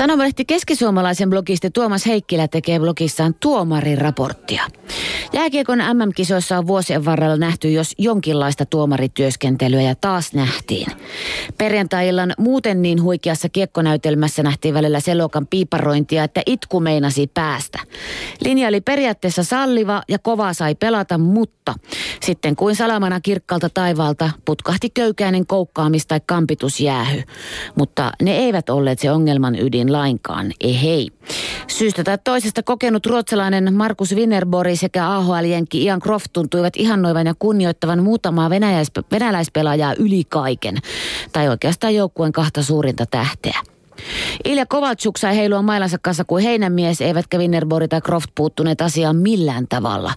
Sanomalehti keskisuomalaisen blogisti Tuomas Heikkilä tekee blogissaan tuomarin raporttia. Jääkiekon MM-kisoissa on vuosien varrella nähty jos jonkinlaista tuomarityöskentelyä ja taas nähtiin. Perjantai-illan muuten niin huikeassa kiekkonäytelmässä nähtiin välillä selokan piiparointia, että itku meinasi päästä. Linja oli periaatteessa salliva ja kova sai pelata, mutta sitten kuin salamana kirkkalta taivaalta putkahti köykäinen koukkaamista tai kampitusjäähy. Mutta ne eivät olleet se ongelman ydin lainkaan, ehei. Syystä tai toisesta kokenut ruotsalainen Markus Winnerborg sekä AHL-jenki Ian Croft tuntuivat ihannoivan ja kunnioittavan muutamaa venäläis- venäläispelaajaa yli kaiken. Tai oikeastaan joukkueen kahta suurinta tähteä. Ilja Kovalchuk sai heilua mailansa kanssa kuin heinämies, eivätkä Winnerborg tai Croft puuttuneet asiaan millään tavalla.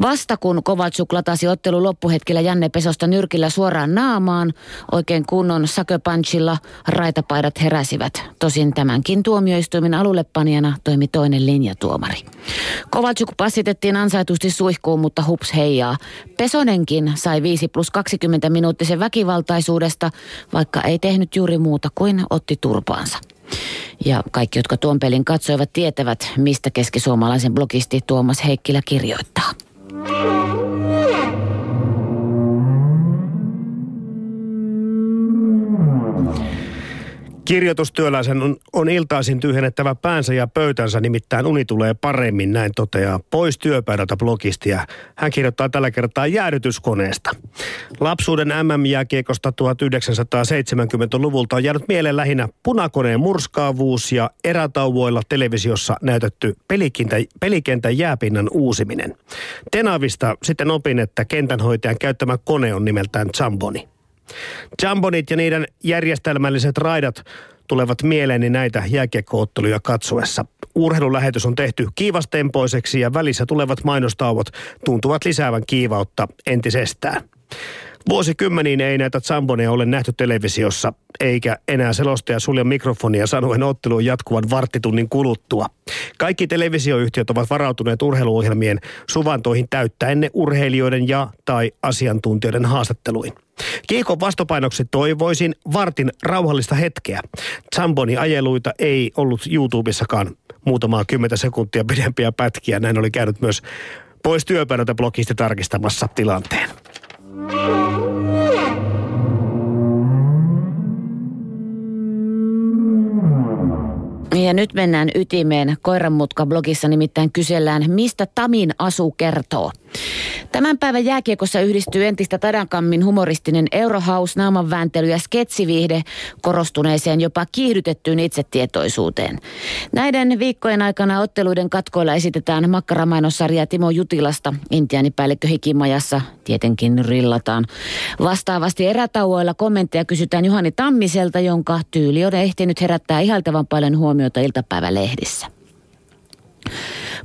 Vasta kun Kovalchuk latasi ottelun loppuhetkellä Janne Pesosta nyrkillä suoraan naamaan, oikein kunnon saköpanchilla raitapaidat heräsivät. Tosin tämänkin tuomioistuimen alullepanijana toimi toinen linjatuomari. Kovalchuk passitettiin ansaitusti suihkuun, mutta hups heijaa. Pesonenkin sai 5 plus 20 minuuttisen väkivaltaisuudesta, vaikka ei tehnyt juuri muuta kuin otti turpaansa. Ja kaikki, jotka tuon pelin katsoivat, tietävät, mistä keskisuomalaisen blogisti Tuomas Heikkilä kirjoittaa. Kirjoitustyöläisen on, on iltaisin tyhjennettävä päänsä ja pöytänsä, nimittäin uni tulee paremmin, näin toteaa pois työpäivältä blogisti. Ja hän kirjoittaa tällä kertaa jäädytyskoneesta. Lapsuuden MM-jääkiekosta 1970-luvulta on jäänyt mieleen lähinnä punakoneen murskaavuus ja erätauvoilla televisiossa näytetty pelikentän, pelikentän jääpinnan uusiminen. Tenavista sitten opin, että kentänhoitajan käyttämä kone on nimeltään Zamboni. Jambonit ja niiden järjestelmälliset raidat tulevat mieleeni näitä jääkiekkootteluja katsoessa. Urheilulähetys on tehty kiivastempoiseksi ja välissä tulevat mainostauot tuntuvat lisäävän kiivautta entisestään. Vuosikymmeniin ei näitä Zamboneja ole nähty televisiossa, eikä enää selostaja sulje mikrofonia sanoen ottelun jatkuvan varttitunnin kuluttua. Kaikki televisioyhtiöt ovat varautuneet urheiluohjelmien suvantoihin täyttäen ne urheilijoiden ja tai asiantuntijoiden haastatteluin. Kiikon vastopainoksi toivoisin vartin rauhallista hetkeä. Zamboni ajeluita ei ollut YouTubessakaan muutamaa kymmentä sekuntia pidempiä pätkiä. Näin oli käynyt myös pois työpäivältä blogisti tarkistamassa tilanteen. Nyt mennään ytimeen. Koiranmutka-blogissa nimittäin kysellään, mistä Tamin asu kertoo. Tämän päivän jääkiekossa yhdistyy entistä tadankammin humoristinen eurohaus, naamanvääntely ja sketsiviihde korostuneeseen jopa kiihdytettyyn itsetietoisuuteen. Näiden viikkojen aikana otteluiden katkoilla esitetään makkaramainossarjaa Timo Jutilasta intiaanipäällikkö Hikimajassa. Tietenkin rillataan. Vastaavasti erätauoilla kommentteja kysytään Juhani Tammiselta, jonka tyyli on ehtinyt herättää ihaltavan paljon huomiota iltapäivälehdissä.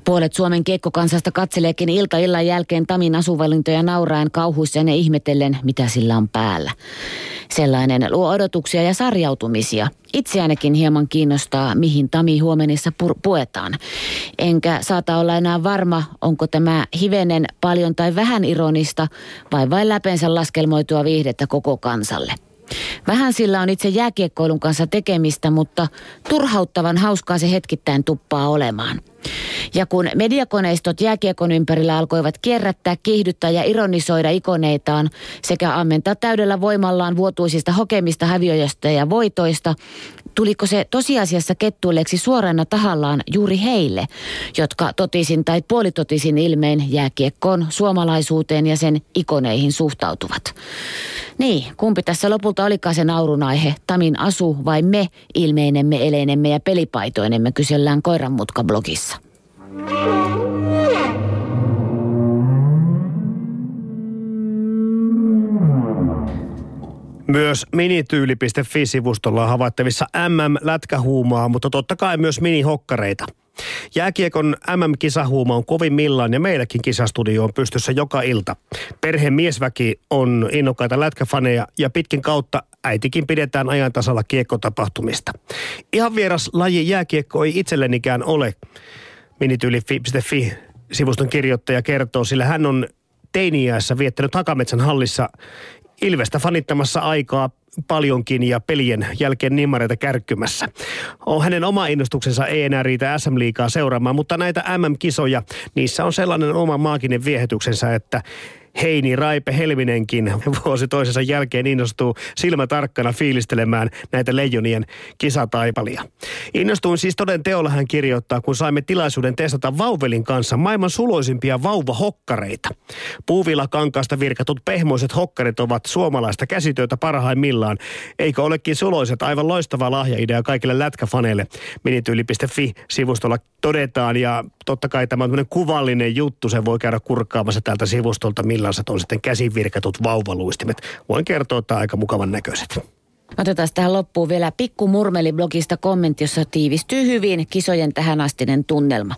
Puolet Suomen kiekkokansasta katseleekin ilta illan jälkeen Tamin asuvalintoja nauraen kauhuissaan ja ihmetellen, mitä sillä on päällä. Sellainen luo odotuksia ja sarjautumisia. Itseäänkin hieman kiinnostaa, mihin Tami huomenissa pu- puetaan. Enkä saata olla enää varma, onko tämä hivenen paljon tai vähän ironista vai vain läpensä laskelmoitua viihdettä koko kansalle. Vähän sillä on itse jääkiekkoilun kanssa tekemistä, mutta turhauttavan hauskaa se hetkittäin tuppaa olemaan. Ja kun mediakoneistot jääkiekon ympärillä alkoivat kierrättää, kiihdyttää ja ironisoida ikoneitaan sekä ammentaa täydellä voimallaan vuotuisista hokemista, häviöistä ja voitoista, tuliko se tosiasiassa kettuilleeksi suorana tahallaan juuri heille, jotka totisin tai puolitotisin ilmeen jääkiekkoon, suomalaisuuteen ja sen ikoneihin suhtautuvat. Niin, kumpi tässä lopulta olikaan se naurun aihe, Tamin asu vai me ilmeinemme, eleinemme ja pelipaitoinemme, kysellään Koiranmutka-blogissa. Myös minityyli.fi-sivustolla on havaittavissa MM-lätkähuumaa, mutta totta kai myös minihokkareita. Jääkiekon MM-kisahuuma on kovin millaan ja meilläkin kisastudio on pystyssä joka ilta. Perheen miesväki on innokkaita lätkäfaneja ja pitkin kautta äitikin pidetään ajan tasalla kiekkotapahtumista. Ihan vieras laji jääkiekko ei itsellenikään ole, minityyli.fi sivuston kirjoittaja kertoo, sillä hän on teiniässä viettänyt Hakametsän hallissa Ilvestä fanittamassa aikaa paljonkin ja pelien jälkeen nimmareita kärkkymässä. On hänen oma innostuksensa ei enää riitä SM-liikaa seuraamaan, mutta näitä MM-kisoja, niissä on sellainen oma maaginen viehätyksensä, että Heini Raipe Helminenkin vuosi toisensa jälkeen innostuu silmä tarkkana fiilistelemään näitä leijonien kisataipalia. Innostuin siis toden teolla hän kirjoittaa, kun saimme tilaisuuden testata Vauvelin kanssa maailman suloisimpia vauvahokkareita. Puuvilla kankaasta virkatut pehmoiset hokkarit ovat suomalaista käsityötä parhaimmillaan. Eikö olekin suloiset aivan loistava lahjaidea kaikille lätkäfaneille? Minityyli.fi-sivustolla todetaan ja totta kai tämä on kuvallinen juttu, se voi käydä kurkkaamassa tältä sivustolta, millaiset on sitten käsivirkatut vauvaluistimet. Voin kertoa, että aika mukavan näköiset. Otetaan tähän loppuun vielä Pikku Murmeli-blogista kommentti, jossa tiivistyy hyvin kisojen tähänastinen tunnelma.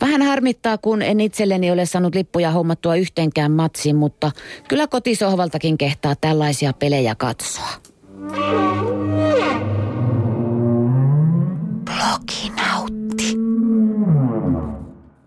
Vähän harmittaa, kun en itselleni ole saanut lippuja hommattua yhteenkään matsiin, mutta kyllä kotisohvaltakin kehtaa tällaisia pelejä katsoa.